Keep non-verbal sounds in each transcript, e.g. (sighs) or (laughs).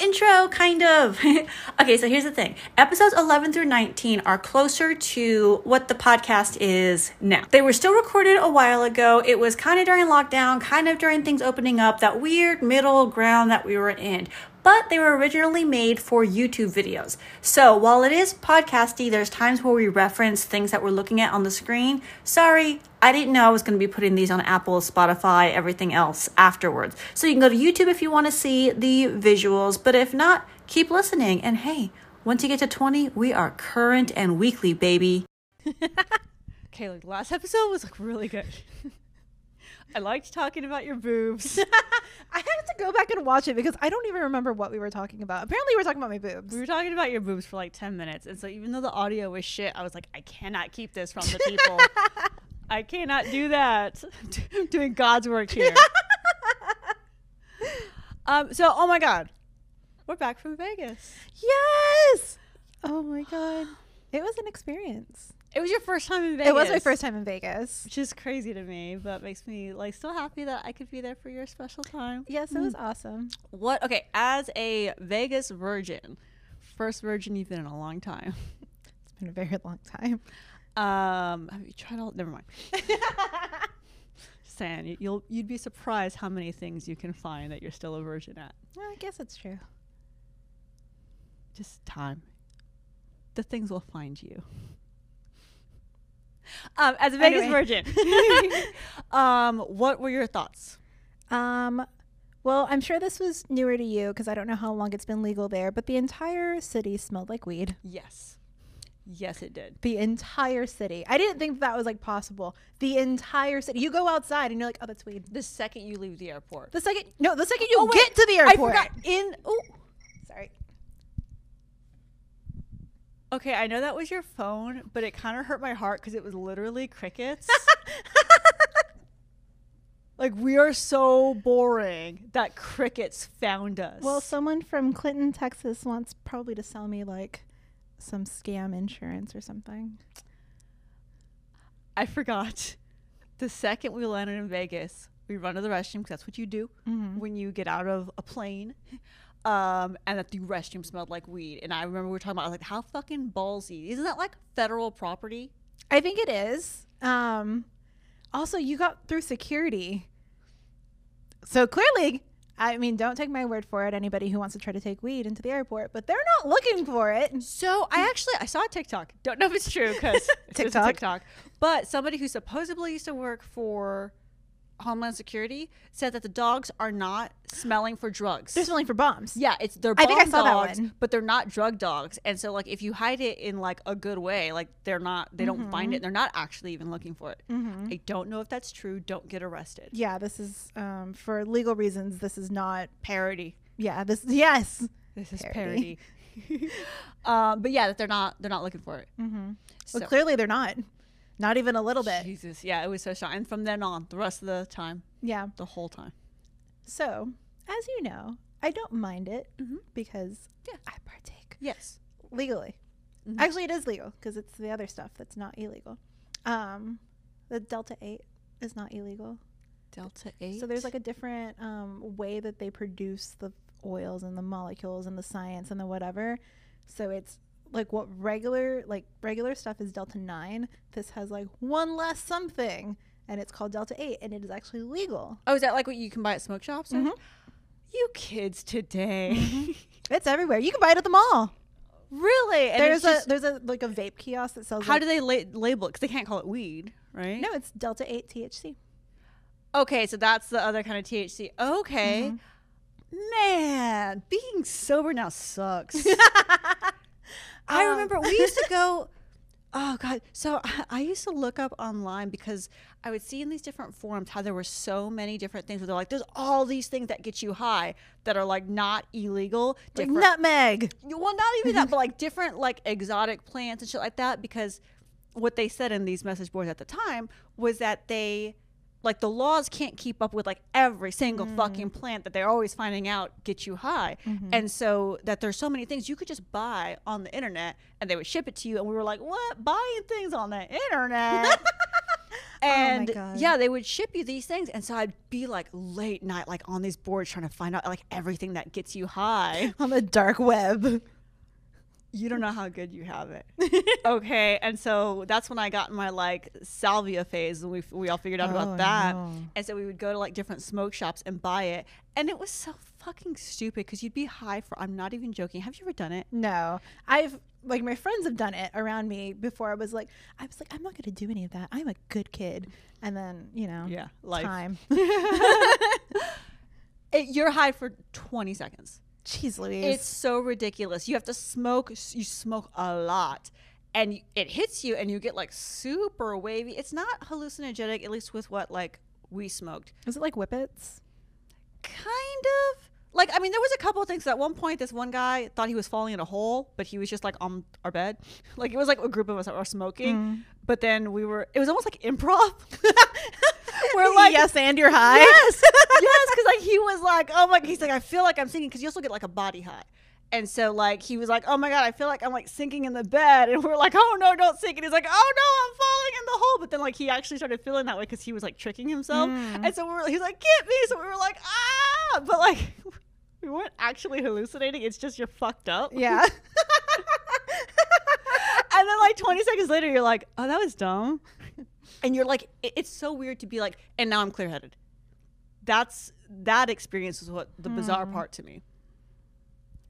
intro, kind of. (laughs) okay, so here's the thing episodes 11 through 19 are closer to what the podcast is now. They were still recorded a while ago. It was kind of during lockdown, kind of during things opening up, that weird middle ground that we were in but they were originally made for YouTube videos. So while it is podcasty, there's times where we reference things that we're looking at on the screen. Sorry, I didn't know I was going to be putting these on Apple, Spotify, everything else afterwards. So you can go to YouTube if you want to see the visuals, but if not, keep listening. And hey, once you get to 20, we are current and weekly, baby. (laughs) okay, like last episode was like really good. (laughs) I liked talking about your boobs. (laughs) I had to go back and watch it because I don't even remember what we were talking about. Apparently, we were talking about my boobs. We were talking about your boobs for like 10 minutes. And so even though the audio was shit, I was like, I cannot keep this from the people. (laughs) I cannot do that. (laughs) I'm doing God's work here. um, so, oh my God. We're back from Vegas. Yes. Oh my God. (sighs) It was an experience. It was your first time in Vegas. It was my first time in Vegas. Which is crazy to me, but makes me like so happy that I could be there for your special time. Yes, it mm. was awesome. What okay, as a Vegas virgin, first virgin you've been in a long time. (laughs) it's been a very long time. Um have you tried all never mind. (laughs) Just saying you'll you'd be surprised how many things you can find that you're still a virgin at. Well, I guess it's true. Just time. The things will find you. Um, as a Vegas anyway. virgin, (laughs) (laughs) um, what were your thoughts? Um, well, I'm sure this was newer to you because I don't know how long it's been legal there, but the entire city smelled like weed. Yes. Yes, it did. The entire city. I didn't think that was like possible. The entire city. You go outside and you're like, oh, that's weed. The second you leave the airport. The second, no, the second you oh, get to the airport. I forgot. In, oh, sorry. Okay, I know that was your phone, but it kind of hurt my heart because it was literally crickets. (laughs) like we are so boring that crickets found us. Well, someone from Clinton, Texas wants probably to sell me like some scam insurance or something. I forgot. The second we landed in Vegas, we run to the restroom because that's what you do mm-hmm. when you get out of a plane um, and that the restroom smelled like weed. And I remember we were talking about like how fucking ballsy. Isn't that like federal property? I think it is. Um, also, you got through security, so clearly, I mean, don't take my word for it. Anybody who wants to try to take weed into the airport, but they're not looking for it. So I actually I saw a TikTok. Don't know if it's true because (laughs) TikTok. TikTok, but somebody who supposedly used to work for Homeland Security said that the dogs are not smelling for drugs. They're smelling for bombs. Yeah, it's they're bomb I think I saw dogs, that one. but they're not drug dogs. And so like if you hide it in like a good way, like they're not they mm-hmm. don't find it. They're not actually even looking for it. Mm-hmm. I don't know if that's true. Don't get arrested. Yeah, this is um, for legal reasons. This is not parody. Yeah, this yes. This is parody. parody. um, (laughs) but yeah, that they're not they're not looking for it. Mm-hmm. So. Well, clearly they're not. Not even a little bit. Jesus. Yeah, it was so strong. And from then on, the rest of the time. Yeah. The whole time. So, as you know, I don't mind it mm-hmm. because yeah. I partake. Yes. Legally. Mm-hmm. Actually, it is legal because it's the other stuff that's not illegal. Um, the Delta 8 is not illegal. Delta 8? So there's like a different um, way that they produce the oils and the molecules and the science and the whatever. So it's like what regular like regular stuff is delta 9 this has like one less something and it's called delta 8 and it is actually legal. Oh is that like what you can buy at smoke shops mm-hmm. you kids today. Mm-hmm. it's everywhere. You can buy it at the mall. Really? And there's a there's a like a vape kiosk that sells how like, do they la- label it? Because they can't call it weed right? No it's delta 8 thc okay so that's the other kind of thc okay. Mm-hmm. man being sober now sucks (laughs) I um, remember we used to go. (laughs) Oh God! So (laughs) I used to look up online because I would see in these different forums how there were so many different things where they're like, "There's all these things that get you high that are like not illegal." Like nutmeg. Well, not even that, but (laughs) like different like exotic plants and shit like that. Because what they said in these message boards at the time was that they like the laws can't keep up with like every single mm. fucking plant that they're always finding out get you high mm-hmm. and so that there's so many things you could just buy on the internet and they would ship it to you and we were like what buying things on the internet (laughs) (laughs) And God. yeah, they would ship you these things. And so I'd be like late night, like on these boards trying to find out like everything that gets you high. (laughs) On the dark web. You don't know how good you have it. (laughs) okay. And so that's when I got in my like salvia phase and we, we all figured out Oh, about that. no. And so we would go to like different smoke shops and buy it. And it was so fucking stupid because you'd be high for, I'm not even joking. Have you ever done it? No, I've like my friends have done it around me before. I was like, I was like, I'm not gonna do any of that. I'm a good kid. And then you know, Yeah. Life. time. (laughs) (laughs) It, you're high for 20 seconds. Jeez, Louise. It's so ridiculous. You have to smoke. You smoke a lot, and it hits you, and you get like super wavy. It's not hallucinogenic, at least with what like we smoked. is it like whippets? Kind of. Like I mean, there was a couple of things. At one point, this one guy thought he was falling in a hole, but he was just like on our bed. (laughs) Like it was like a group of us that were smoking, mm. but then we were. It was almost like improv. (laughs) we're (laughs) like, yes, and you're high. yes, yes, because like he was like, oh my, god, he's like, I feel like I'm sinking because you also get like a body high. And so like he was like, oh my god, I feel like I'm like sinking in the bed, and we're like, oh no, don't sink. And he's like, oh no, I'm falling in the hole. But then like he actually started feeling that way because he was like tricking himself. And so we were, he's like, get me. So we were like, ah, but like (laughs) we weren't actually hallucinating. It's just you're fucked up. yeah. (laughs) And then like 20 seconds later, you're like, oh, that was dumb. And you're like, it's so weird to be like, and now I'm clear headed. That's that experience was what the bizarre hmm. part to me.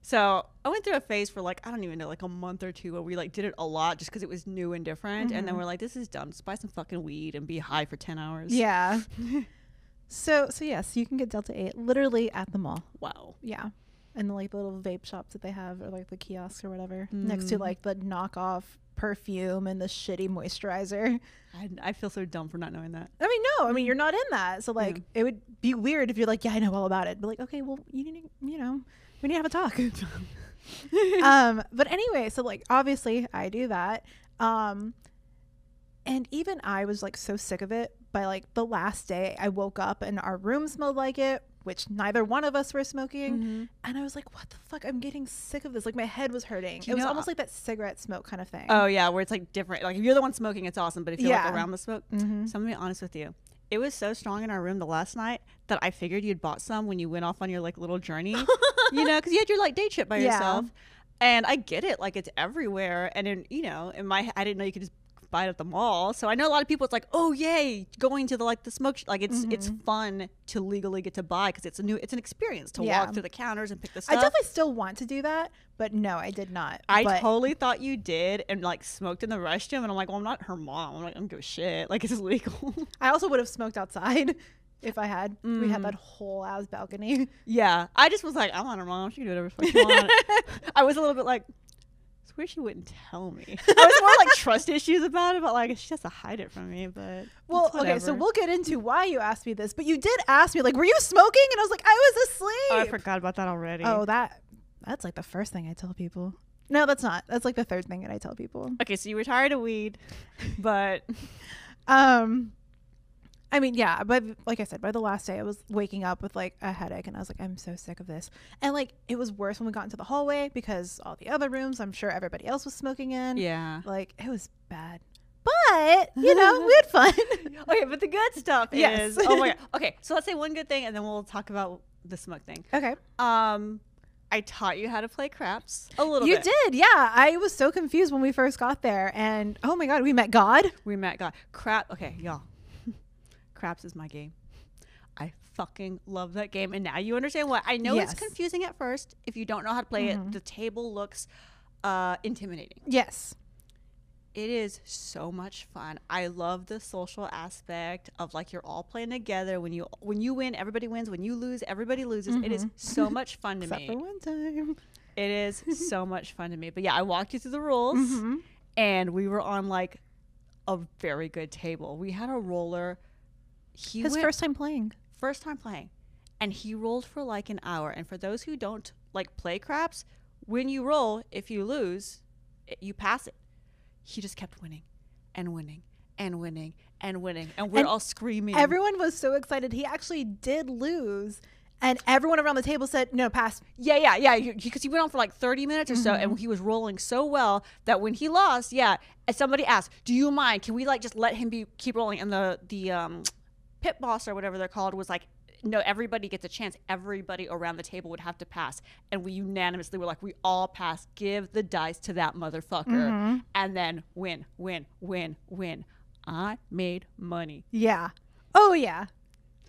So I went through a phase for like, I don't even know, like a month or two where we like did it a lot just because it was new and different. And then mm-hmm. we're like, this is dumb. Just buy some fucking weed and be high for 10 hours. yeah. (laughs) So so yes, you can get Delta Eight literally at the mall. Wow. Yeah. And the, like the little vape shops that they have, or like the kiosks or whatever, next to mm. like the knockoff perfume and the shitty moisturizer. I, I feel so dumb for not knowing that. I mean, no, I mean you're not in that, so like it would be weird if you're like, yeah, I know all about it, but like, okay, well, you need, to, you know, we need to have a talk. (laughs) um, but anyway, so like obviously I do that, um, and even I was like so sick of it. By like the last day, I woke up and our room smelled like it, which neither one of us were smoking, and I was like, what the fuck? I'm getting sick of this. Like my head was hurting. It was know, almost like that cigarette smoke kind of thing. Oh yeah, where it's like different. Like if you're the one smoking, it's awesome. But if you're Yeah. like around the smoke, Mhm. so I'm gonna be honest with you. It was so strong in our room the last night that I figured you'd bought some when you went off on your like little journey, (laughs) you know, because you had your like day trip by Yeah. yourself. And I get it, like it's everywhere. And in you know, in my I didn't know you could just buy it at the mall. So I know a lot of people. It's like, oh yay, going to the like the smoke. Sh-. Like it's it's fun to legally get to buy because it's a new it's an experience to Yeah. walk through the counters and pick the I definitely still want to do that, but no, I did not. I but totally thought you did and like smoked in the restroom and I'm like, well, I'm not her mom. I'm like, I don't give a shit. Like it's (laughs) legal. I also would have smoked outside (laughs) if I had. We Mm. had that whole ass balcony. (laughs) yeah. I just was like, I'm not her mom. She can do whatever the fuck she wants. I was a little bit like, it's weird she wouldn't tell me. (laughs) I was more like (laughs) trust issues about it, but like she has to hide it from me. But Well, okay, so we'll get into why you asked me this, but you did ask me like, "Were you smoking?" And I was like, "I was asleep." Oh, I forgot about that already. Oh, that that's like the first thing I tell people. No, that's not. That's like the third thing that I tell people. Okay, so you were tired of weed, (laughs) but Um, I mean, yeah, but like I said, by the last day, I was waking up with like a headache, and I was like, I'm so sick of this. And like, it was worse when we got into the hallway because all the other rooms, I'm sure everybody else was smoking in. yeah. like it was bad. But you know, we had fun. (laughs) Okay, but the good stuff (laughs) Yes. is oh my (laughs) god. Okay, so let's say one good thing and then we'll talk about the smoke thing. okay, Um, I taught you how to play craps a little you bit. did, yeah. I was so confused when we first got there, and oh my god, we met God. We met God. Crap. Okay, y'all. Craps is my game. I fucking love that game, and now you understand why. I know Yes. it's confusing at first if you don't know how to play it. The table looks uh, intimidating. Yes, It is so much fun. I love the social aspect of like you're all playing together. When you when you win, everybody wins. When you lose, everybody loses. It is so much fun to except me. for one time. It is so (laughs) much fun to me. But yeah, I walked you through the rules Mm-hmm. and we were on like a very good table. We had a roller. He His went- first time playing. first time playing. And he rolled for like an hour. And for those who don't like play craps, when you roll, if you lose, it, you pass it. He just kept winning and winning and winning and winning. And we're And all screaming. Everyone was so excited. He actually did lose. and everyone around the table said, "No, pass." Yeah, yeah, yeah. Because he went on for like 30 minutes or so, and he was rolling so well that when he lost, yeah, somebody asked, "Do you mind? Can we like just let him be keep rolling?" And the the um, pit boss or whatever they're called was like, "No, everybody gets a chance. Everybody around the table would have to pass." And we unanimously were like, "We all pass. Give the dice to that motherfucker, mm-hmm. and then win, win, win, win." I made money. Yeah. Oh yeah.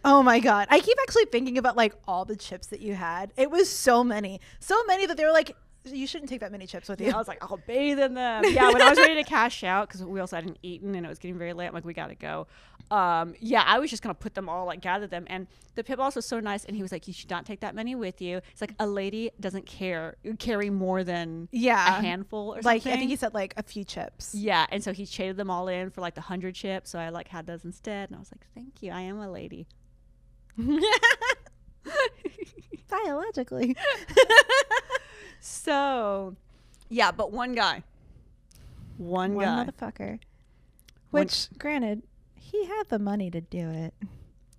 Oh my god. I keep actually thinking about like all the chips that you had. It was so many. So many that they were like you shouldn't take that many chips with you. I was like, I'll bathe in them. Yeah, when I was ready to cash out because we also hadn't eaten and it was getting very late. I'm like, we gotta go. Um, yeah, I was just gonna put them all, like gather them. And the pit boss was so nice, and he was like, you should not take that many with you. It's like a lady doesn't care carry more than Yeah. a handful or something. like something. I think he said like a few chips. yeah, and so he traded them all in for like the hundred chips. So I like had those instead, and I was like, thank you, I am a lady. (laughs) (laughs) Biologically. (laughs) So, yeah, but one guy, one, One guy. motherfucker. Which granted, he had the money to do it.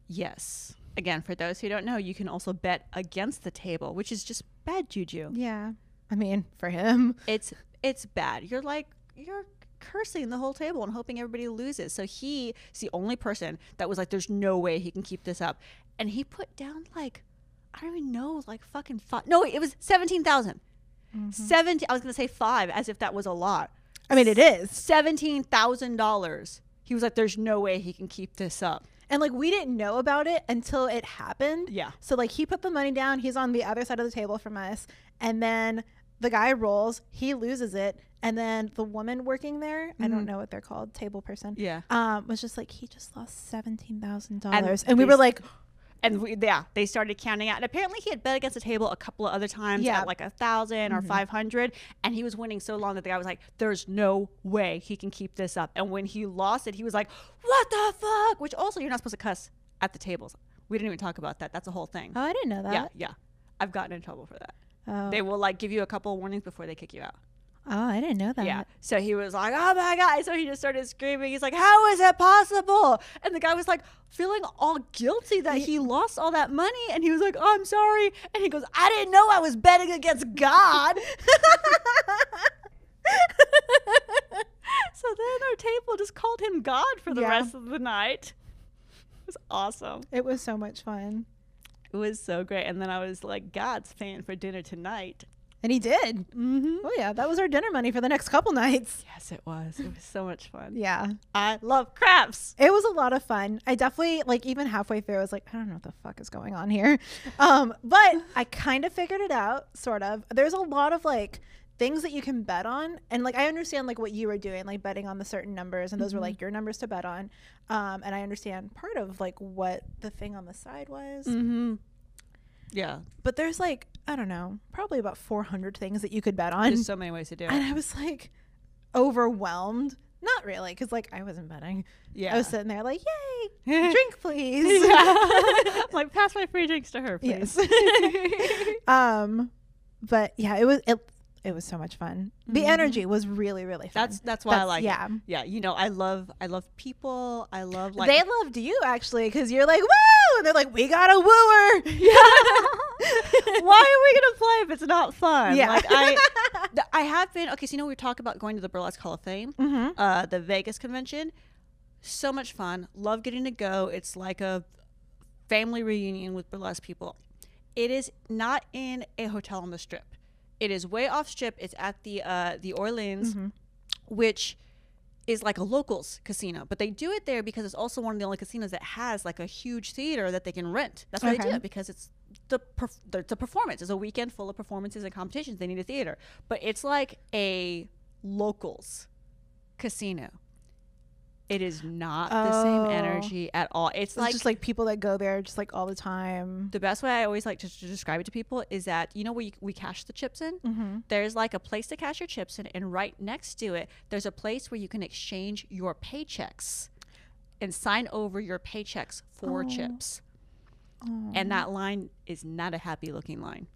Yes. Again, for those who don't know, you can also bet against the table, which is just bad juju. Yeah. I mean, for him. It's it's bad. You're like you're cursing the whole table and hoping everybody loses. So he's the only person that was like, "There's no way he can keep this up," and he put down like I don't even know, like fucking five. No, it was seventeen thousand. Seventeen. I was gonna say five, as if that was a lot. I mean, it is. Seventeen thousand dollars. He was like, "There's no way he can keep this up." And like we didn't know about it until it happened. Yeah. So like he put the money down, he's on the other side of the table from us, and then the guy rolls, he loses it, and then the woman working there, I don't know what they're called, table person. Yeah. Um, was just like he just lost seventeen thousand And dollars. And we were like, and we, yeah, they started counting out. And apparently, he had bet against the table a couple of other times Yeah. at like a 1000 or mm-hmm. five hundred, and he was winning so long that the guy was like, "There's no way he can keep this up." And when he lost it, he was like, "What the fuck?" Which also, you're not supposed to cuss at the tables. We didn't even talk about that. That's a whole thing. Oh, I didn't know that. yeah, yeah. I've gotten in trouble for that. Oh. They will like give you a couple of warnings before they kick you out. Oh, I didn't know that. Yeah. So he was like, "Oh my god!" So he just started screaming. He's like, "How is it possible?" And the guy was like, feeling all guilty that he lost all that money, and he was like, "Oh, I'm sorry." And he goes, "I didn't know I was betting against God." so then our table just called him God for the Yeah. rest of the night. It was awesome. It was so much fun. It was so great. And then I was like, "God's paying for dinner tonight." And he did. Mm-hmm. Oh yeah, that was our dinner money for the next couple nights. Yes, it was. It was so much fun. Yeah. I love craps. It was a lot of fun. I definitely like even halfway through I was like, I don't know what the fuck is going on here. (laughs) Um, but (laughs) I kind of figured it out, sort of. There's a lot of like things that you can bet on and like I understand like what you were doing, like betting on the certain numbers and those were like your numbers to bet on. Um, and I understand part of like what the thing on the side was. Mm-hmm. Yeah, But there's like, I don't know, probably about 400 things that you could bet on. there's so many ways to do it. and. I was like overwhelmed. Not really, because like I wasn't betting. Yeah, I was sitting there like, yay, (laughs) drink please. (laughs) I'm (laughs) like, pass my free drinks to her, please. Yes. um, but yeah, it was it. It was so much fun. The energy was really really fun. That's that's why I like yeah. it. Yeah, you know, I love I love people. I love like they loved you actually because you're like woo, and they're like we got a wooer. Why are we gonna play if it's not fun? Yeah. Like I, (laughs) th- I have been okay. So you know we talk about going to the Burlesque Hall of Fame, Mm-hmm. uh, the Vegas convention. So much fun. Love getting to go. It's like a family reunion with burlesque people. It is not in a hotel on the strip. It is way off strip. It's at the uh, the Orleans, Mm-hmm. which is like a locals casino, but they do it there because it's also one of the only casinos that has like a huge theater that they can rent. That's why they do Okay. it because it's the perf- the- it's a performance. It's a weekend full of performances and competitions. They need a theater, but it's like a locals casino. It is not the same Oh. energy at all. It's It's like just like people that go there just like all the time. the best way I always like to, to describe it to people is that you know where you, we cash the chips in. Mm-hmm. There's like a place to cash your chips in, and right next to it, there's a place where you can exchange your paychecks and sign over your paychecks for Oh. chips. And that line is not a happy looking line.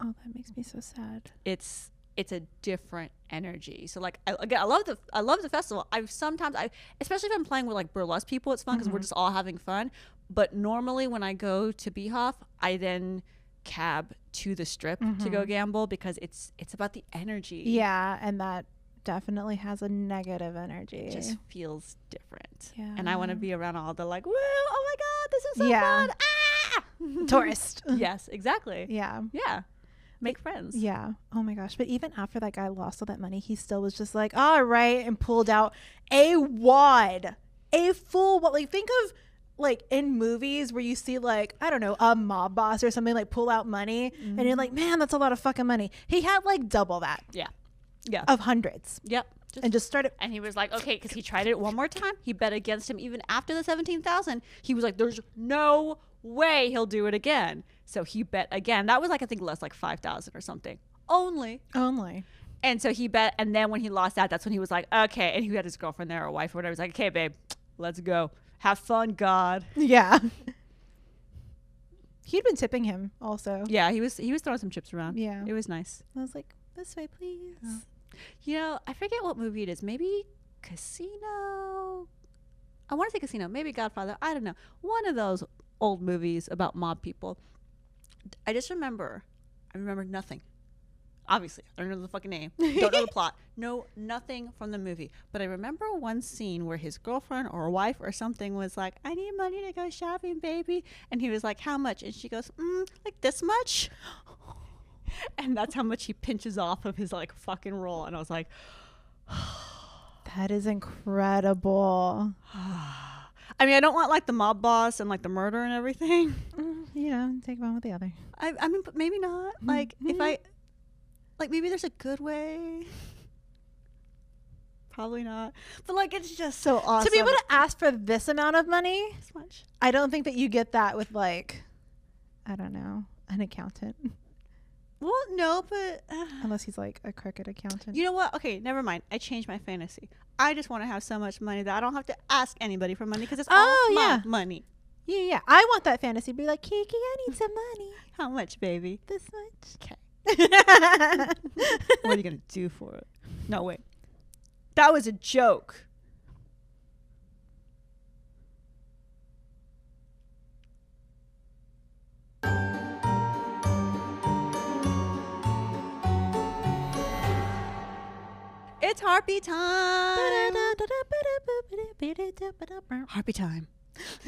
Oh, that makes me so sad. It's it's a different energy. So like I, again, I love the I love the festival. I've sometimes I especially if I'm playing with like burlesque people, it's fun because we're just all having fun. But normally when I go to Beehoff, I then cab to the strip to go gamble because it's it's about the energy. Yeah, and that definitely has a negative energy. It just feels different. Yeah. And I want to be around all the like, woo, oh my god, this is so Yeah. fun. Ah! (laughs) tourist. (laughs) yes, exactly. yeah. Yeah. Make friends. Yeah. Oh my gosh. But even after that guy lost all that money, he still was just like, all right, and pulled out a wad. A full what like think of like in movies where you see like, I don't know, a mob boss or something like pull out money and you're mm-hmm. like, man, that's a lot of fucking money. He had like double that Yeah. Yeah. of hundreds. Yep. Just And just started And he was like, okay, because he tried it one more time. He bet against him even after the 17,000. He was like, there's no way he'll do it again. So he bet again. That was like, I think less like 5,000 or something only. only. And so he bet. And then when he lost that, that's when he was like, okay. And he had his girlfriend there or wife or whatever. He was like, okay, babe, let's go. Have fun, God. Yeah. (laughs) He'd been tipping him also. Yeah, he was he was throwing some chips around. Yeah. It was nice. I was like, this way, please. Oh. You know, I forget what movie it is. Maybe Casino. I want to say Casino. Maybe Godfather. I don't know. One of those old movies about mob people. I just remember. I remember nothing. Obviously, I don't know the fucking name. Don't know the (laughs) plot. Know nothing from the movie. But I remember one scene where his girlfriend or wife or something was like, "I need money to go shopping, baby," and he was like, "How much?" And she goes, mm, "Like this much." (laughs) And that's how much he pinches off of his like fucking roll. And I was like, (sighs) That is incredible. (sighs) (sighs) I mean, I don't want like the mob boss and like the murder and everything. (laughs) Mm, you know, take one with the other. I, I mean, but maybe not. Like, if I, like, maybe there's a good way. (laughs) Probably not. But like, it's just so awesome. To be able to ask for this amount of money, this much. I don't think that you get that with like, I don't know, an accountant, Well, no, but uh, unless he's like a crooked accountant. you know what? Okay, never mind. I changed my fantasy. I just want to have so much money that I don't have to ask anybody for money because it's Oh, all my yeah. money. yeah, yeah. I want that fantasy. To be like, Kiki, I need some money. How much, baby? This much. Okay. (laughs) what are you gonna do for it? No, wait. That was a joke. It's harpy time. Harpy time.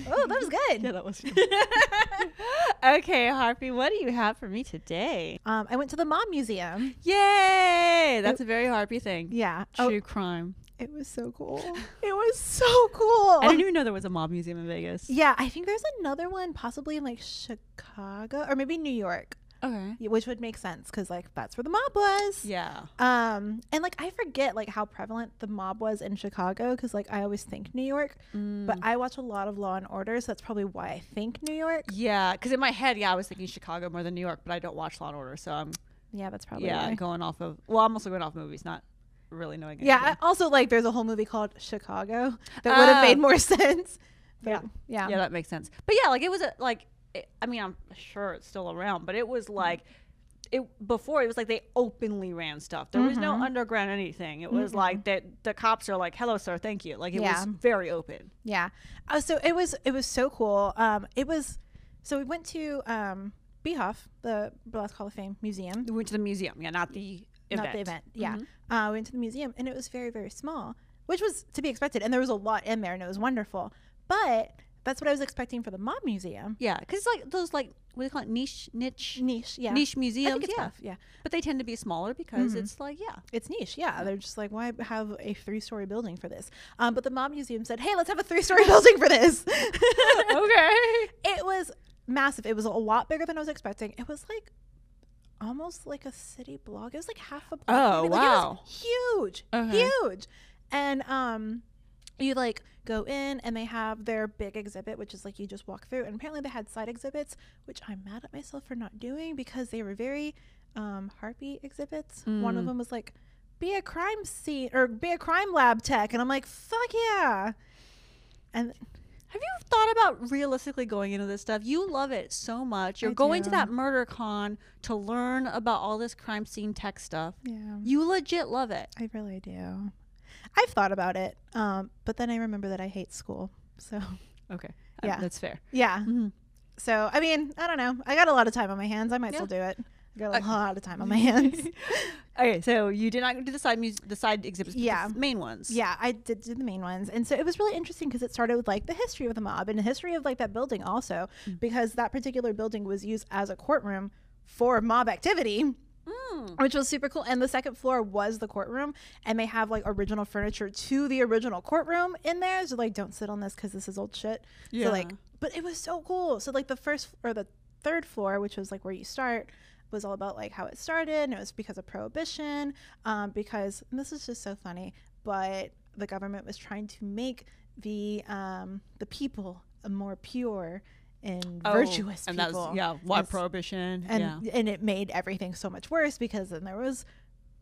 oh, that was good. Yeah, that was. (laughs) okay, Harpy, what do you have for me today? Um, I went to the Mob Museum. Yay! That's a very Harpy thing. Yeah. True Oh, crime. it was so cool. (laughs) it was so cool. I didn't even know there was a mob museum in Vegas. yeah, I think there's another one possibly in like Chicago or maybe New York, Okay. which would make sense because like that's where the mob was. Yeah. Um, and like I forget like how prevalent the mob was in Chicago because like I always think New York, Mm. but I watch a lot of Law and Order, so that's probably why I think New York. Yeah, because in my head, yeah, I was thinking Chicago more than New York, but I don't watch Law and Order, so I'm Yeah, that's probably yeah why. going off of. Well, I'm also going off movies, not really knowing. Yeah. anything. Also, like there's a whole movie called Chicago that would have Oh. made more (laughs) sense. But, Yeah. yeah, yeah, that makes sense. But yeah, like it was a, like, it, I mean, I'm sure it's still around, but it was like. It, before it was like they openly ran stuff. There was no underground anything. It was like that the cops are like, "Hello, sir, thank you." Like it Yeah. was very open. Yeah. Uh, so it was it was so cool. Um, it was so we went to um Beehoff, the Burlesque Hall of Fame museum. We went to the museum, yeah, not the event. Not the event. Yeah. Mhm. Uh, we went to the museum and it was very very small, which was to be expected. And there was a lot in there and it was wonderful. But that's what I was expecting for the Mob Museum. Yeah, because it's like those like what do you call it niche niche Niche. Yeah. niche museums. yeah, tough. Yeah. but they tend to be smaller because Mhm. it's like yeah, It's niche. Yeah. They're just like, why have a three story building for this? Um, but the Mob Museum said, hey, let's have a three story (laughs) building for this. (laughs) okay. (laughs) It was massive. It was a lot bigger than I was expecting. It was like almost like a city block. It was like half a block. Oh. Like, it was wow. huge, Okay. huge. And um, you like go in and they have their big exhibit, which is like you just walk through. And apparently they had side exhibits, which I'm mad at myself for not doing because they were very um harpy exhibits. One of Mm. them was like. Be a crime scene or be a crime lab tech, and I'm like, fuck yeah! And Have you thought about realistically going into this stuff? You love it so much. You're I going to that murder con to learn about all this crime scene tech stuff. Yeah. You legit love it. I really do. I've thought about it, um, but then I remember that I hate school. So Okay. (laughs) Yeah. that's fair. yeah. Mhm. So I mean, I don't know. I got a lot of time on my hands. I might Yeah. still do it. I got a Uh, lot of time on my hands. (laughs) Okay, so you did not do the side mus- the side exhibits, Yeah. main ones. Yeah, I did do the main ones. And so it was really interesting because it started with like the history of the mob and the history of like that building also, Mm. because that particular building was used as a courtroom for mob activity. Mm. Which was super cool. And the second floor was the courtroom. And they have like original furniture to the original courtroom in there. So, like, don't sit on this because this is old shit. So, like, but it was so cool. So, like, the first or the third floor, which was like where you start, was all about like how it started. And it was because of prohibition. Um, because and this is just so funny, but the government was trying to make the um, the people more pure and Oh, virtuous and people. that was yeah, why prohibition? and yeah. and it made everything so much worse because then there was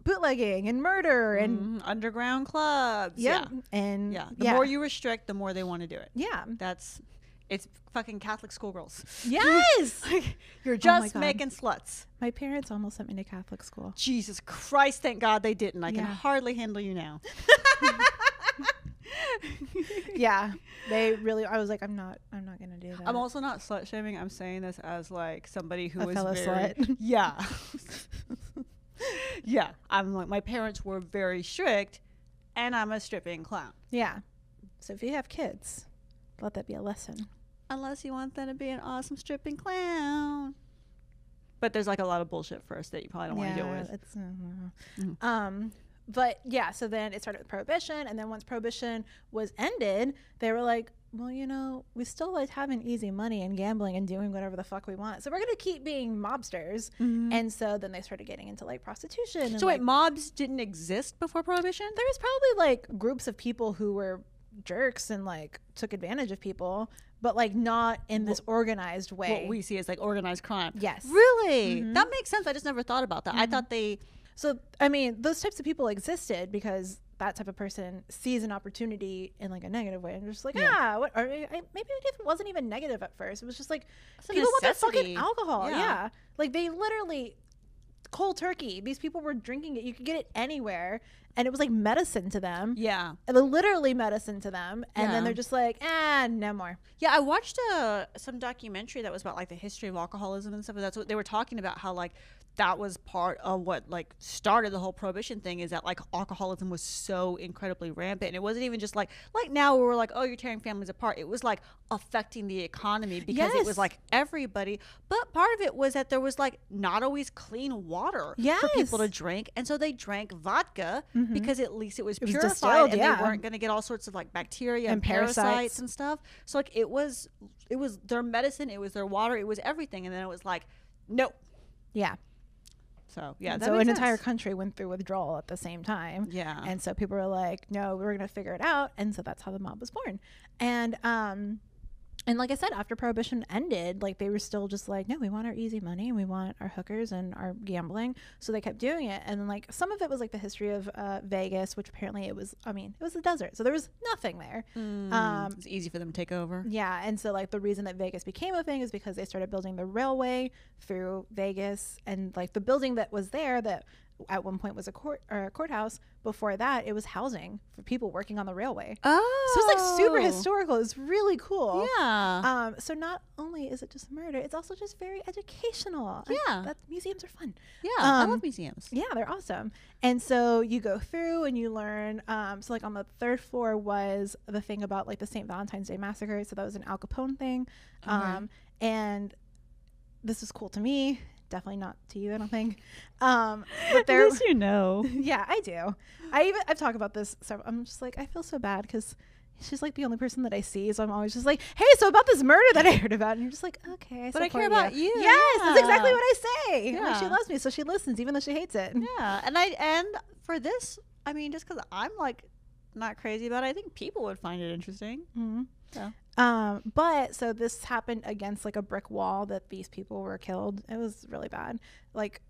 bootlegging and murder and Mhm, underground clubs. yeah, Yeah. and Yeah. The yeah. more you restrict, the more they want to do it. yeah That's it's fucking Catholic schoolgirls. yes (laughs) You're Oh just God. making sluts. my parents almost sent me to catholic school Jesus Christ, thank God they didn't. I can hardly handle you now. (laughs) (laughs) yeah they really i was like i'm not i'm not gonna do that I'm also not slut shaming. I'm saying this as like somebody who A was fellow very slut. (laughs) yeah, (laughs) yeah. I'm like my parents were very strict, and I'm a stripping clown. yeah so if you have kids let that be a lesson Unless you want them to be an awesome stripping clown. But there's like a lot of bullshit first that you probably don't want to deal with. It's, uh, Mhm. Um, but yeah, so then it started with prohibition, and then once prohibition was ended, they were like, "Well, you know, we still like having easy money and gambling and doing whatever the fuck we want, so we're gonna keep being mobsters." And so then they started getting into like prostitution. So like, wait, mobs didn't exist before prohibition? there was probably like groups of people who were jerks and like took advantage of people, but like not in this organized way. What we see as like organized crime. yes. Really? Mhm. That makes sense. I just never thought about that. I thought they So I mean, those types of people existed because that type of person sees an opportunity in like a negative way and just like, Yeah. ah, what? Or I, maybe it wasn't even negative at first. It was just like It's people want that fucking alcohol. Yeah. Yeah. like they literally cold turkey. These people were drinking it. You could get it anywhere, and it was like medicine to them. Yeah. And literally medicine to them, and Yeah. then they're just like, ah, no more. Yeah, I watched uh, some documentary that was about like the history of alcoholism and stuff. And that's what they were talking about. How like that was part of what like started the whole prohibition thing. Is that like alcoholism was so incredibly rampant, and it wasn't even just like like now where we're like, oh, you're tearing families apart. It was like affecting the economy because it was like everybody. But part of it was that there was like not always clean water for people to drink, and so they drank vodka Mhm. because at least it was It purified, distilled, and yeah. they weren't going to get all sorts of like bacteria and, And parasites. parasites. and stuff. So like it was it was their medicine, it was their water, it was everything, and then it was like, nope. Yeah. So yeah, so an entire country went through withdrawal at the same time. yeah, And so people were like, no, we're going to figure it out. And so that's how the mob was born. And, um, and like I said, after prohibition ended, like they were still just like, no, we want our easy money and we want our hookers and our gambling. So they kept doing it. And then like some of it was like the history of uh, Vegas, which apparently it was, I mean, it was a desert. So there was nothing there. Mm, um, it's easy for them to take over. Yeah, and so like the reason that Vegas became a thing is because they started building the railway through Vegas, and like the building that was there that at one point was a court or a courthouse. Before that, it was housing for people working on the railway. Oh, So it's like super historical. It's really cool. Yeah, Um, so not only is it just murder, it's also just very educational. Yeah. that museums are fun. yeah. I um, love museums. Yeah, they're awesome. And so you go through and you learn. Um, so like on the third floor was the thing about like the St. Valentine's Day massacre. So that was an Al Capone thing. Okay. Um, and this was cool to me. Definitely not to you, I don't think. Um, but (laughs) there, you know. (laughs) yeah, I do. I even I've talked about this. So I'm just like I feel so bad because she's like the only person that I see. So I'm always just like, hey, so about this murder that I heard about, and you're just like, okay, I But I care about you, Yes, that's exactly what I say. Like, she loves me, so she listens, even though she hates it. Yeah, and I and for this, I mean, just because I'm like not crazy about it, I think people would find it interesting. Mhm. Yeah. Um, but so this happened against like a brick wall that these people were killed. It was really bad. Like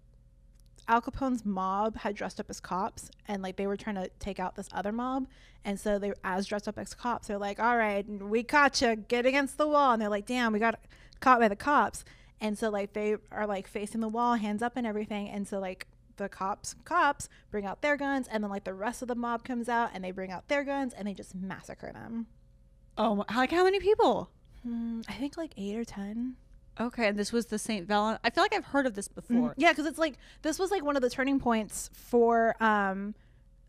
Al Capone's mob had dressed up as cops and like they were trying to take out this other mob. And so they, as dressed up as cops, they're like, all right, we caught you, get against the wall. And they're like, damn, we got caught by the cops. And so like they are like facing the wall, hands up and everything. And so like the cops cops bring out their guns and then like the rest of the mob comes out and they bring out their guns and they just massacre them. Oh, like how many people? Hmm, I think like eight or ten. Okay, and this was the St. Valentine. I feel like I've heard of this before. Yeah, because it's like this was like one of the turning points for um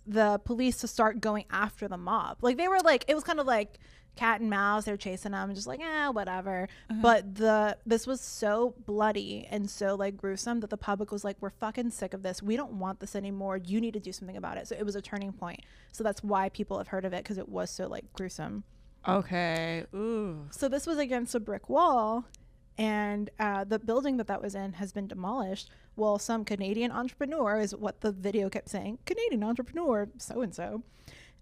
the police to start going after the mob. Like they were like it was kind of like cat and mouse. They're chasing them and just like eh, whatever. But the this was so bloody and so like gruesome that the public was like, we're fucking sick of this. We don't want this anymore. You need to do something about it. So it was a turning point. So that's why people have heard of it because it was so like gruesome. Okay. Ooh. So this was against a brick wall, and uh, the building that that was in has been demolished. Well, some Canadian entrepreneur is what the video kept saying. Canadian entrepreneur, so and so,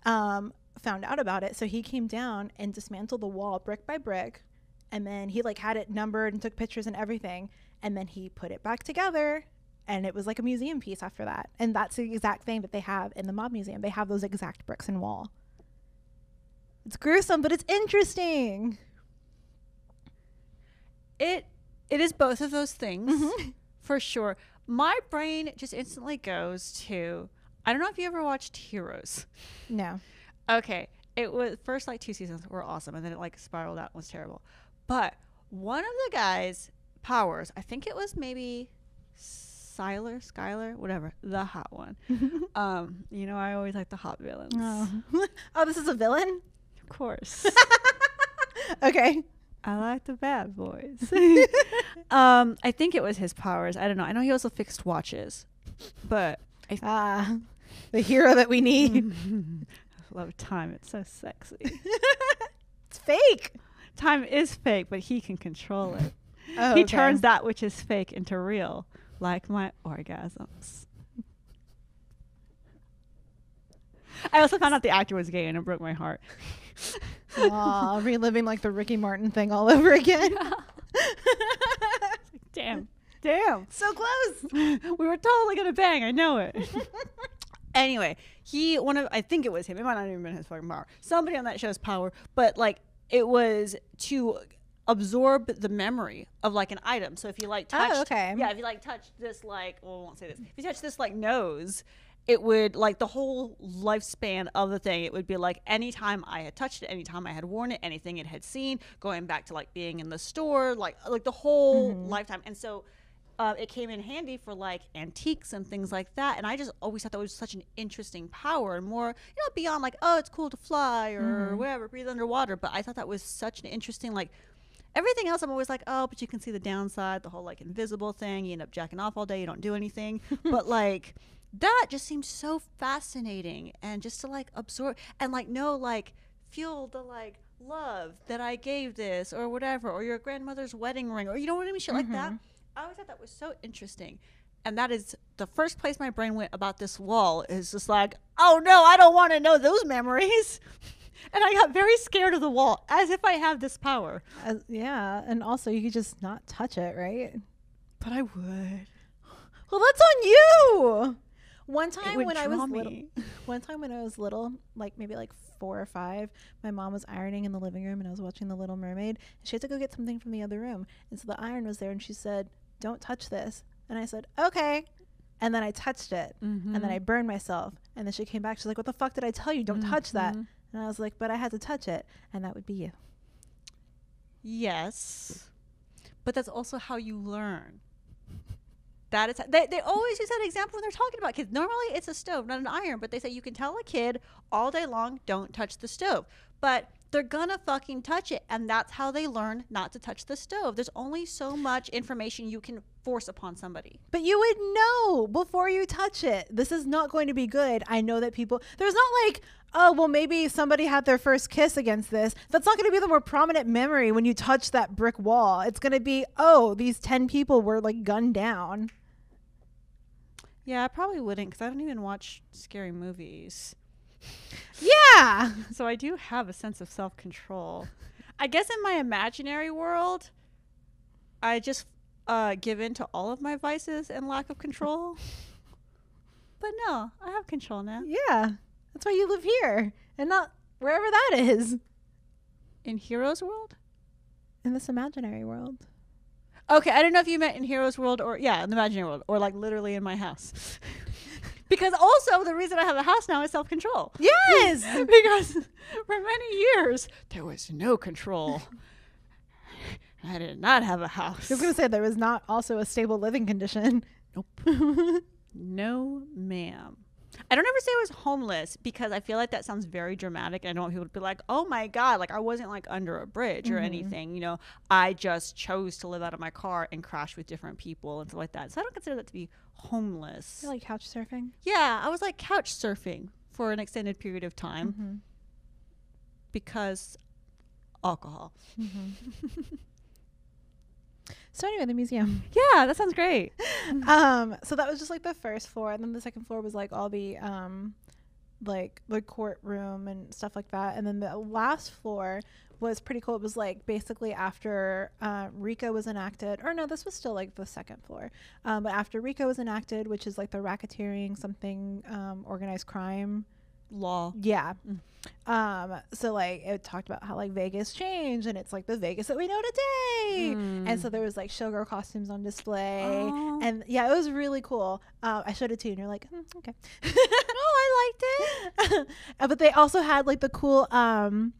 found out about it. So he came down and dismantled the wall brick by brick, and then he like had it numbered and took pictures and everything, and then he put it back together. And it was like a museum piece after that. And that's the exact thing that they have in the Mob Museum. They have those exact bricks and wall. It's gruesome, but it's interesting. It it is both of those things (laughs) for sure. My brain just instantly goes to I don't know if you ever watched Heroes. No. Okay. It was first like two seasons were awesome and then it like spiraled out and was terrible. But one of the guys' powers, I think it was maybe Sylar, Skyler, whatever, the hot one. (laughs) um, you know, I always like the hot villains. Oh. (laughs) oh, this is a villain? Of course. Okay. I like the bad boys. (laughs) um, (laughs) I think it was his powers. I don't know. I know he also fixed watches, but I Ah, the hero that we need. (laughs) I love time. It's so sexy. it's fake. time is fake, but he can control it. Oh, he okay. turns that which is fake into real, like my orgasms. I also found out the actor was gay and it broke my heart. Aw, reliving like the Ricky Martin thing all over again. Damn. Damn. so close. we were totally gonna bang. I know it. (laughs) anyway, he one of I think it was him. It might not even been his fucking power. Somebody on that show's power, but like it was to absorb the memory of like an item. So if you like touch. Oh, okay. yeah, if you like touched this like, well, I won't say this. If you touch this like nose. It would like the whole lifespan of the thing. It would be like anytime I had touched it, anytime I had worn it, anything it had seen, going back to like being in the store, like like the whole lifetime. And so uh, it came in handy for like antiques and things like that. And I just always thought that was such an interesting power and more, you know, beyond like, oh, it's cool to fly or whatever, breathe underwater. But I thought that was such an interesting, like, everything else I'm always like, oh, but you can see the downside, the whole like invisible thing. You end up jacking off all day, you don't do anything. (laughs) but like, that just seems so fascinating and just to like absorb and like know, like, feel the like love that I gave this or whatever, or your grandmother's wedding ring, or you know what I mean? Shit like that. I always thought that was so interesting. And that is the first place my brain went about this wall is just like, oh no, I don't want to know those memories. (laughs) and I got very scared of the wall as if I have this power. Uh, yeah, and also you could just not touch it, right? But I would. Well, that's on you. One time when I was little, (laughs) one time when I was little, like maybe like four or five, my mom was ironing in the living room and I was watching The Little Mermaid. And she had to go get something from the other room, and so the iron was there, and she said, "Don't touch this." And I said, "Okay." And then I touched it, and then I mm-hmm. burned myself. And then she came back. She's like, "What the fuck did I tell you? Don't touch that." Mm-hmm. And I was like, "But I had to touch it, and that would be you." Yes. But that's also how you learn. That is they, they always use that example when they're talking about kids. Normally it's a stove, not an iron, but they say you can tell a kid all day long, don't touch the stove. But they're gonna fucking touch it, and that's how they learn not to touch the stove. There's only so much information you can force upon somebody. But you would know before you touch it. This is not going to be good. I know that people, there's not like, oh, well, maybe somebody had their first kiss against this. That's not going to be the more prominent memory when you touch that brick wall. It's going to be, oh, these 10 people were like gunned down. Yeah, I probably wouldn't because I don't even watch scary movies. (laughs) Yeah. So I do have a sense of self control. I guess in my imaginary world, I just uh, give in to all of my vices and lack of control. (laughs) But no, I have control now. Yeah. That's why you live here and not wherever that is In Heroes World? in this imaginary world. Okay, I don't know if you meant in Heroes World or yeah, in the imaginary world or like literally in my house. (laughs) because also the reason I have a house now is self control. Yes. (laughs) because for many years there was no control. (laughs) I did not have a house. I was going to say there was not also a stable living condition. Nope. no, ma'am. I don't ever say I was homeless because I feel like that sounds very dramatic. And I don't want people to be like, oh my God, like I wasn't like under a bridge or anything. You know, I just chose to live out of my car and crash with different people and stuff like that. So I don't consider that to be homeless. You're like couch surfing. Yeah, I was like couch surfing for an extended period of time Mm-hmm. because alcohol. (laughs) So anyway, the museum. (laughs) Yeah, that sounds great. (laughs) um, so that was just like the first floor, and then the second floor was like all the um, like the courtroom and stuff like that, and then the last floor was pretty cool. It was like basically after uh, RICO was enacted, or no, this was still like the second floor, um, but after RICO was enacted, which is like the racketeering something um, organized crime Law. yeah. Um, so like it talked about how like Vegas changed and it's like the Vegas that we know today. And so there was like showgirl costumes on display. Oh. And yeah, it was really cool. Um, I showed it to you and you're like, hmm, okay. (laughs) Oh, I liked it. (laughs) Uh, but they also had like the cool um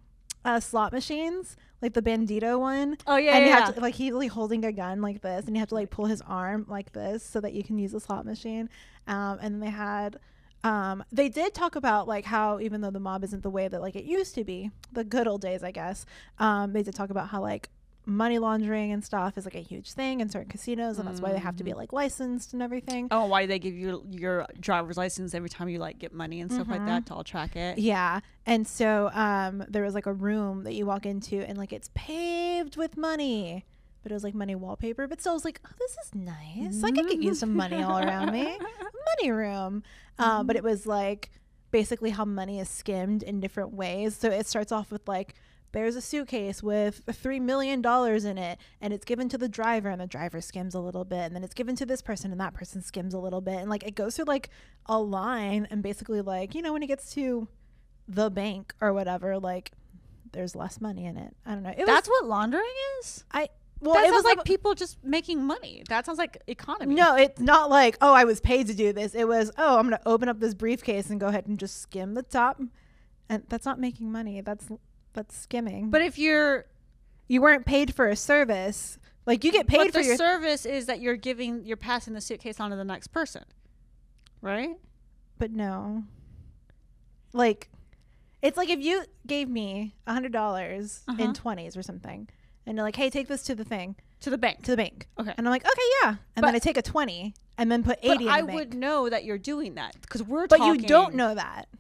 uh, slot machines, like the bandito one. Oh yeah, and yeah. you yeah. have to like he's like holding a gun like this, and you have to like pull his arm like this so that you can use the slot machine. Um, and they had, um, they did talk about like how even though the mob isn't the way that like it used to be, the good old days, I guess. Um, they did talk about how like money laundering and stuff is like a huge thing in certain casinos, and that's why they have to be like licensed and everything. Oh, why they give you your driver's license every time you like get money and stuff like that to all track it? Yeah. And so um there was like a room that you walk into and like it's paved with money. But it was like money wallpaper. But still I was like, oh, this is nice. Like I could use some money all around me. (laughs) Money room. Um, but it was like basically how money is skimmed in different ways. So it starts off with like there's a suitcase with three million dollars in it and it's given to the driver and the driver skims a little bit and then it's given to this person and that person skims a little bit and like it goes through like a line and basically like you know when it gets to the bank or whatever like there's less money in it i don't know it That's was what laundering is. i well that it was like people just making money. That sounds like economy. no it's not like oh i was paid to do this it was oh i'm gonna open up this briefcase and go ahead and just skim the top and that's not making money that's that's skimming but if you're you weren't paid for a service like you get paid but for the your service is that you're giving, you're passing the suitcase on to the next person, right? but no like it's like if you gave me a hundred dollars Uh-huh. in 20s or something and you're like hey take this to the thing To the bank. to the bank Okay. and i'm like okay yeah and then But- i take a 20 and then put 80 But in I bank. would know that you're doing that because we're. but talking, you don't know that oh.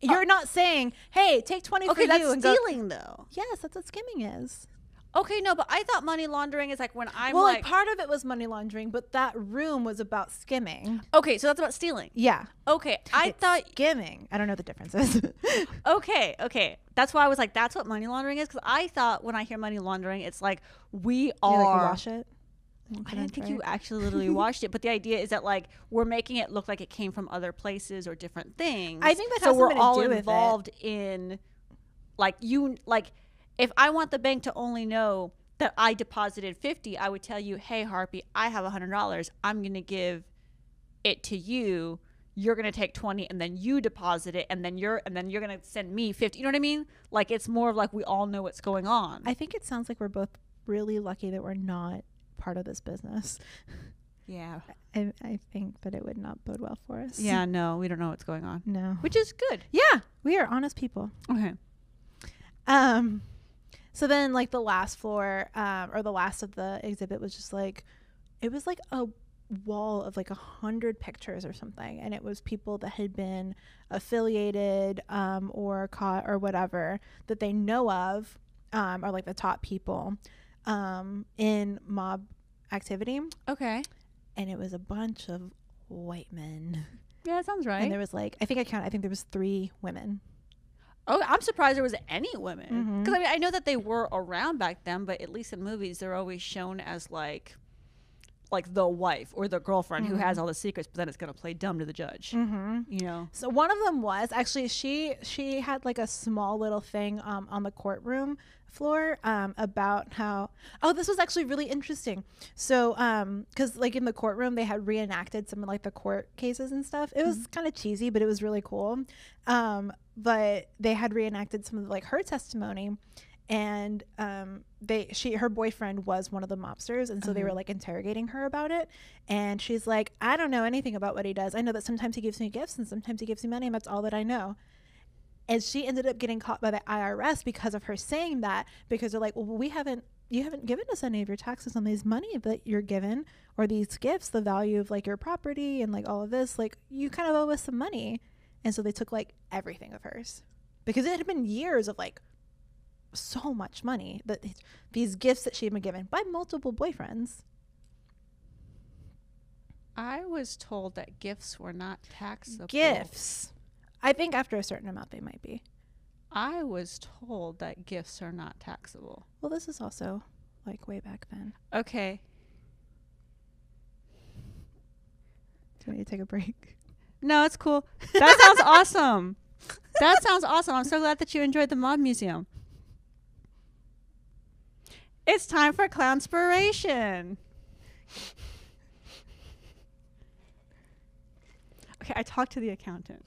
you're not saying hey take 20 Okay, for that's you and go stealing though. yes that's what skimming is Okay, no, but I thought money laundering is like when I'm well like, like part of it was money laundering but that room was about skimming okay, so that's about stealing. yeah Okay, I It's thought skimming i don't know the differences (laughs) Okay, okay. That's why I was like, that's what money laundering is. Because I thought when I hear money laundering, it's like we you are. like wash it I didn't think you actually (laughs) literally watched it, but the idea is that like we're making it look like it came from other places or different things. I think that so we're all it. involved in, like you like, if I want the bank to only know that I deposited fifty, I would tell you, hey Harpy, I have a hundred dollars. I'm gonna give it to you. You're gonna take twenty, and then you deposit it, and then you're and then you're gonna send me fifty. You know what I mean? Like it's more of like we all know what's going on. I think it sounds like we're both really lucky that we're not part of this business. yeah, I, I think that it would not bode well for us. yeah. No, we don't know what's going on, No. which is good. Yeah, we are honest people. Okay. Um, so then like the last floor, um, or the last of the exhibit was just like, it was like a wall of like a hundred pictures or something, and it was people that had been affiliated, um, or caught or whatever that they know of, um, or like the top people, um, in mob activity, Okay. and it was a bunch of white men, Yeah, that sounds right. and there was like I think I counted, I think there was three women. Oh, I'm surprised there was any women. Because Mhm. I mean, I know that they were around back then, but at least in movies, they're always shown as like like the wife or the girlfriend who has all the secrets, but then it's gonna play dumb to the judge. Mm-hmm. You know. So one of them was actually she she had like a small little thing um, on the courtroom floor um, about how oh this was actually really interesting. So um because like in the courtroom they had reenacted some of like the court cases and stuff. It was kind of cheesy, but it was really cool. Um, but they had reenacted some of like her testimony. And um, they, she, her boyfriend was one of the mobsters, and so they were like interrogating her about it. And she's like, "I don't know anything about what he does. I know that sometimes he gives me gifts, and sometimes he gives me money, and that's all that I know." And she ended up getting caught by the IRS because of her saying that, because they're like, "Well, we haven't, you haven't given us any of your taxes on these money that you're given, or these gifts, the value of like your property and like all of this. Like, you kind of owe us some money." And so they took like everything of hers because it had been years of like so much money that these gifts that she had been given by multiple boyfriends. I was told that gifts were not taxable. Gifts. I think after a certain amount they might be. I was told that gifts are not taxable. Well, this is also like way back then. Okay. Do you want me to take a break? No, it's cool. (laughs) That sounds awesome. That sounds awesome. I'm so glad that you enjoyed the Mob Museum. It's time for Clownspiration. Okay, I talked to the accountant.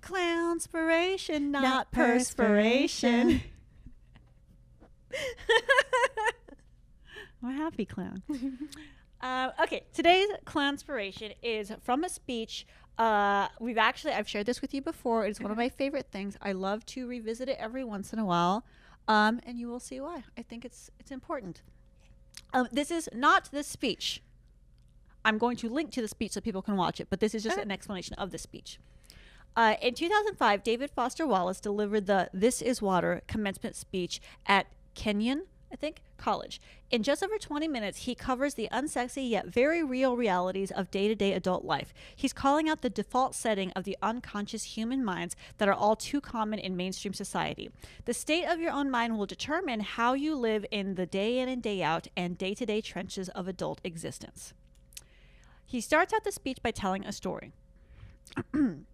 Clownspiration, not, Not perspiration. (laughs) I'm a happy clown. (laughs) uh, okay, today's clownspiration is from a speech. Uh, we've actually I've shared this with you before. It's one of my favorite things. I love to revisit it every once in a while, um, and you will see why. I think it's it's important. Um, this is not the speech. I'm going to link to the speech so people can watch it, but this is just an explanation of the speech. Uh, in 2005, David Foster Wallace delivered the This Is Water commencement speech at Kenyon, I think, College. In just over 20 minutes, he covers the unsexy yet very real realities of day to day adult life. He's calling out the default setting of the unconscious human minds that are all too common in mainstream society. The state of your own mind will determine how you live in the day in and day out and day to day trenches of adult existence. He starts out the speech by telling a story. (clears throat)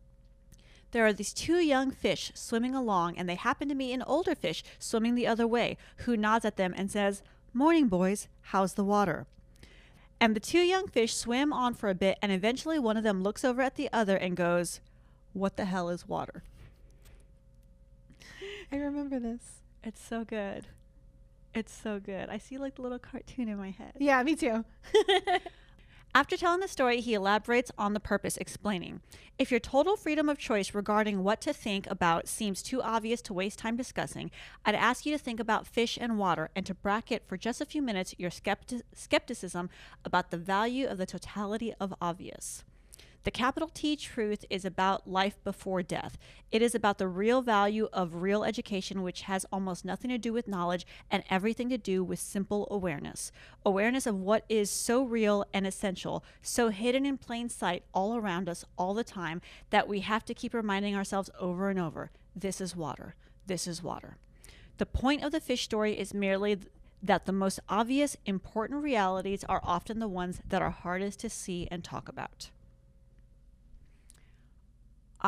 There are these two young fish swimming along, and they happen to meet an older fish swimming the other way, who nods at them and says, Morning, boys, how's the water? And the two young fish swim on for a bit, and eventually one of them looks over at the other and goes, What the hell is water? I remember this. It's so good. It's so good. I see like the little cartoon in my head. Yeah, me too. (laughs) After telling the story, he elaborates on the purpose, explaining If your total freedom of choice regarding what to think about seems too obvious to waste time discussing, I'd ask you to think about fish and water and to bracket for just a few minutes your skepti- skepticism about the value of the totality of obvious. The capital T truth is about life before death. It is about the real value of real education, which has almost nothing to do with knowledge and everything to do with simple awareness. Awareness of what is so real and essential, so hidden in plain sight all around us all the time that we have to keep reminding ourselves over and over this is water. This is water. The point of the fish story is merely th- that the most obvious, important realities are often the ones that are hardest to see and talk about.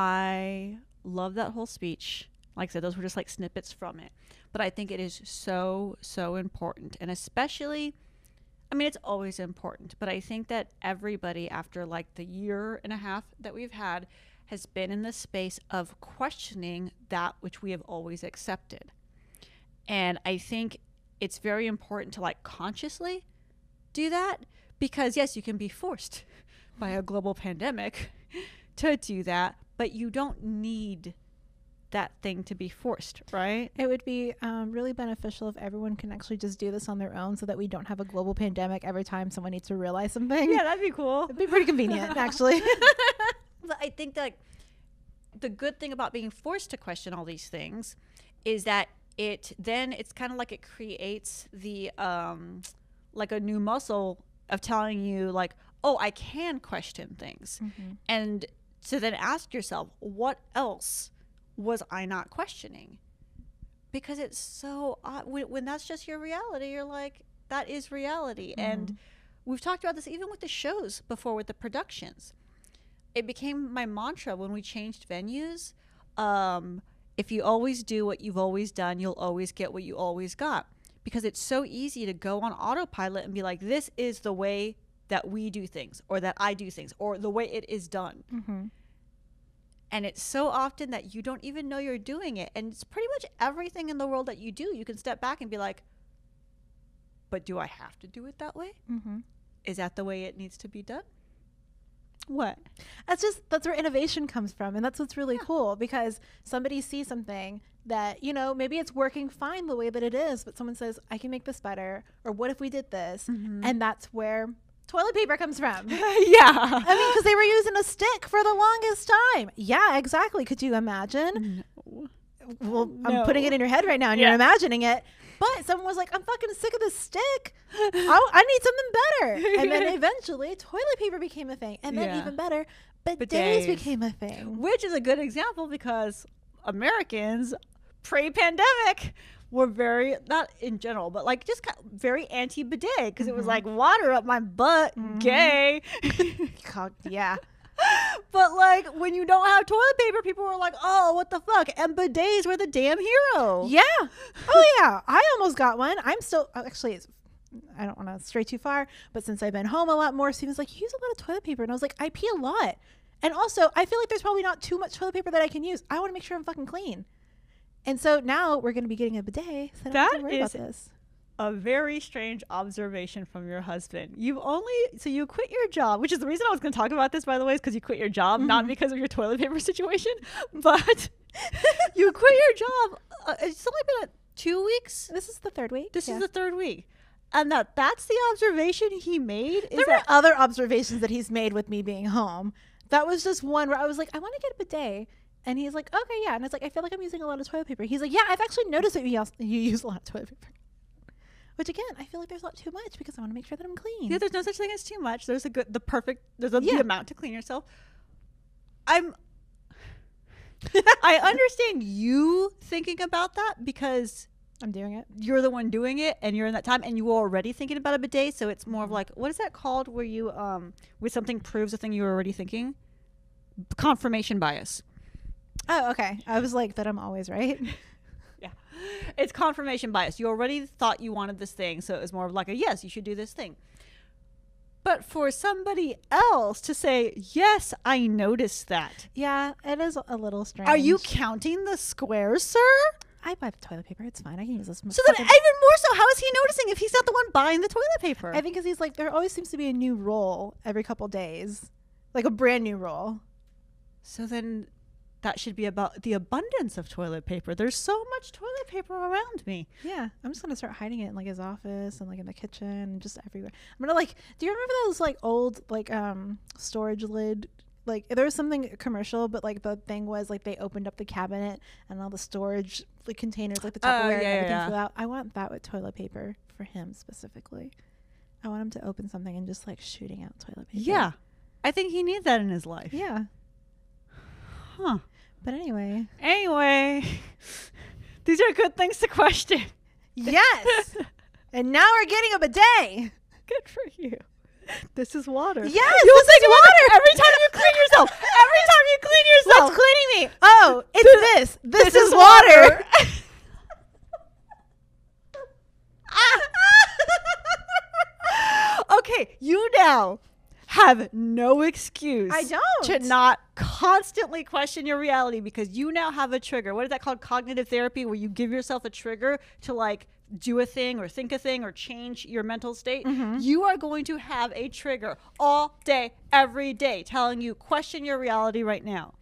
I love that whole speech. Like I said, those were just like snippets from it. But I think it is so, so important. And especially, I mean, it's always important, but I think that everybody, after like the year and a half that we've had, has been in the space of questioning that which we have always accepted. And I think it's very important to like consciously do that because, yes, you can be forced (laughs) by a global pandemic (laughs) to do that, but you don't need that thing to be forced, right? It would be um, really beneficial if everyone can actually just do this on their own so that we don't have a global pandemic every time someone needs to realize something. Yeah, that'd be cool. It'd be pretty convenient, (laughs) actually. (laughs) But I think that the good thing about being forced to question all these things is that it then it's kind of like it creates the um like a new muscle of telling you like oh i can question things and to then ask yourself what else was i not questioning because it's so odd. When, when that's just your reality, you're like, that is reality. And we've talked about this even with the shows before, with the productions. It became my mantra when we changed venues. Um, if you always do what you've always done, you'll always get what you always got. Because it's so easy to go on autopilot and be like, this is the way that we do things, or that I do things, or the way it is done. Mm-hmm. And it's so often that you don't even know you're doing it. And it's pretty much everything in the world that you do. You can step back and be like, but do I have to do it that way? Mm-hmm. Is that the way it needs to be done? What? That's just that's where innovation comes from, and that's what's really cool because somebody sees something that you know maybe it's working fine the way that it is, but someone says I can make this better, or what if we did this, and that's where toilet paper comes from. (laughs) yeah. I mean, because they were using a stick for the longest time. Yeah, exactly. Could you imagine? Well, I'm putting it in your head right now, and Yeah. you're imagining it. But someone was like, "I'm fucking sick of this stick. I, I need something better." And then (laughs) eventually, toilet paper became a thing, and then Yeah. even better, bidets, Bidets. became a thing. Which is a good example because Americans pre pandemic were very, not in general, but like just kind very anti bidet because it was mm-hmm. like water up my butt, mm-hmm. gay. (laughs) God, yeah. (laughs) but like when you don't have toilet paper, people were like, oh, what the fuck? And bidets were the damn hero. Yeah. Oh yeah. I almost got one. I'm still oh, actually. It's, I don't want to stray too far, but since I've been home a lot more, Steven's like, you use a lot of toilet paper, and I was like, I pee a lot, and also I feel like there's probably not too much toilet paper that I can use. I want to make sure I'm fucking clean. And so now we're going to be getting a bidet. So I don't have to worry is- about this. a very strange observation from your husband. You've only so you quit your job, which is the reason I was going to talk about this, by the way, is because you quit your job, not because of your toilet paper (laughs) situation, but (laughs) you quit your job. Uh, it's only been uh, two weeks. This is the third week. This Yeah. is the third week, and that that's the observation he made. Is There were that other observations that he's made with me being home. That was just one where I was like, I want to get a bidet. And he's like, okay, yeah. And it's like, I feel like I'm using a lot of toilet paper. He's like, yeah, I've actually noticed that you, use- you use a lot of toilet paper. Which again, I feel like there's not too much because I want to make sure that I'm clean. yeah, there's no such thing as too much. There's a good, the perfect, there's a Yeah. the amount to clean yourself. I'm. I understand you thinking about that because I'm doing it. you're the one doing it and you're in that time and you were already thinking about a bidet so it's more of like what is that called where you um where something proves a thing you were already thinking confirmation bias Oh, okay. I was like, that I'm always right. (laughs) yeah it's confirmation bias you already thought you wanted this thing so it was more of like a yes you should do this thing but for somebody else to say yes i noticed that yeah, it is a little strange. are you counting the squares sir I buy the toilet paper. It's fine. I can use this. so then even more so how is he noticing if he's not the one buying the toilet paper I think because he's like, there always seems to be a new roll every couple days, like a brand new roll. So then that should be about the abundance of toilet paper. There's so much toilet paper around me. Yeah, I'm just gonna start hiding it in like his office and like in the kitchen and just everywhere. I'm gonna like. Do you remember those like old like um storage lid? Like there was something commercial, but like the thing was like they opened up the cabinet and all the storage like containers, like the Oh, Tupperware yeah, and everything yeah. flew out. I want that with toilet paper for him specifically. I want him to open something and just like shooting out toilet paper. Yeah. I think he needs that in his life. Yeah. Huh. But anyway. Anyway, (laughs) these are good things to question. Yes. (laughs) and now we're getting a bidet. Good for you. This is water. Yes, You'll this is about water. every time you clean yourself. Every time you clean yourself. What's cleaning me? Oh, it's this. This, This is, is water. water. (laughs) okay, you now have no excuse. I don't. To not constantly question your reality because you now have a trigger. What is that called? Cognitive therapy, where you give yourself a trigger to like do a thing or think a thing or change your mental state. Mm-hmm. You are going to have a trigger all day, every day, telling you question your reality right now.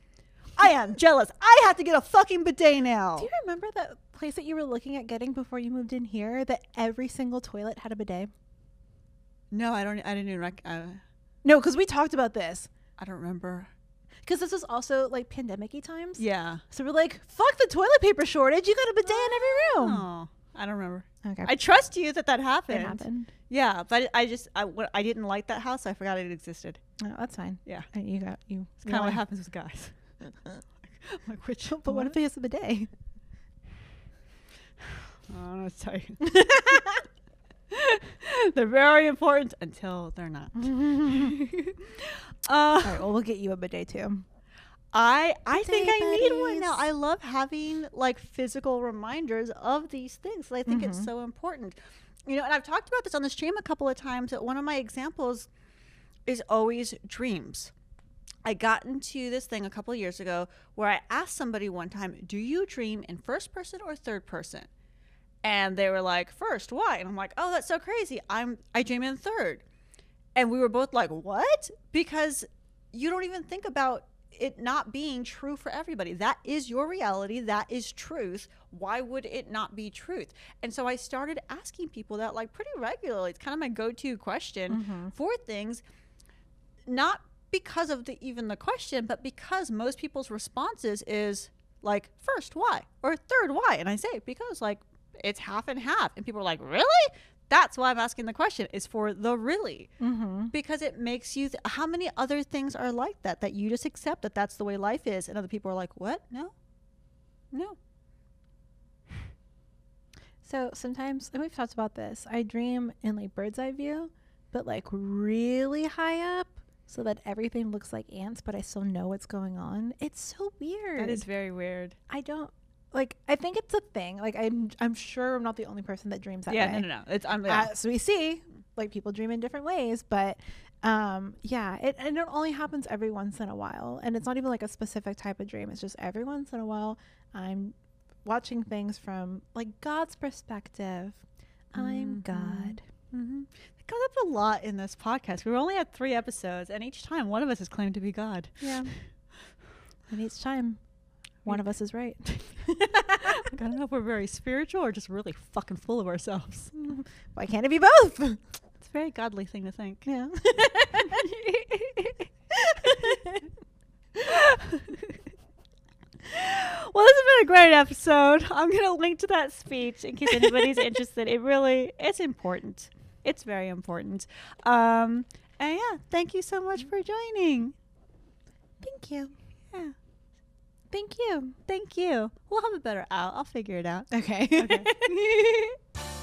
I am jealous. I have to get a fucking bidet now. Do you remember that place that you were looking at getting before you moved in here that every single toilet had a bidet? No, I don't. I didn't even. Rec- uh, No, because we talked about this. I don't remember. Because this was also like pandemic times. Yeah. So we're like, fuck the toilet paper shortage. You got a bidet in every room. Oh, I don't remember. Okay. I trust you that that happened. it happened. Yeah, but I just I, I didn't like that house. So I forgot it existed. Oh, that's fine. Yeah, Uh, You got you. it's kind of what happens with guys. (laughs) like which? But what if he has a bidet? I don't know what to tell you. (laughs) they're very important until they're not. uh, (laughs) All right, well, we'll get you a bidet too. I I think I Bidet need one now. I love having like physical reminders of these things. I think it's so important. You know, and I've talked about this on the stream a couple of times. That one of my examples is always dreams. I got into this thing a couple of years ago where I asked somebody one time, "Do you dream in first person or third person?" And they were like, first, why?" And I'm like, "Oh, that's so crazy. I'm I dream in third." And we were both like, "What?" Because you don't even think about it not being true for everybody. That is your reality. That is truth. Why would it not be truth? And so I started asking people that like pretty regularly. It's kind of my go-to question mm-hmm. for things not because of the even the question, but because most people's responses is like first why or third why, and I say because like it's half and half, and people are like really. That's why I'm asking the question is for the really Mm-hmm. because it makes you th- how many other things are like that that you just accept that that's the way life is and other people are like what no no So sometimes, and we've talked about this, I dream in like bird's eye view, but like really high up so that everything looks like ants, but I still know what's going on. It's so weird. That is very weird I don't like, I think it's a thing. Like, I'm, I'm sure I'm not the only person that dreams that yeah way. no no no it's i'm yeah. As we see, like people dream in different ways, but um yeah it and it only happens every once in a while and it's not even like a specific type of dream it's just every once in a while i'm watching things from like god's perspective i'm Mhm. god mm-hmm. it comes up a lot in this podcast we've only had three episodes and each time one of us has claimed to be god yeah (laughs) and each time one of us is right (laughs) i don't know if we're very spiritual or just really fucking full of ourselves why can't it be both it's a very godly thing to think yeah (laughs) Well, this has been a great episode. I'm gonna link to that speech in case anybody's (laughs) interested. It really, it's important. It's very important. Um, and yeah, thank you so much for joining. thank you Yeah, thank you thank you. We'll have a better out. I'll figure it out. okay Okay. (laughs)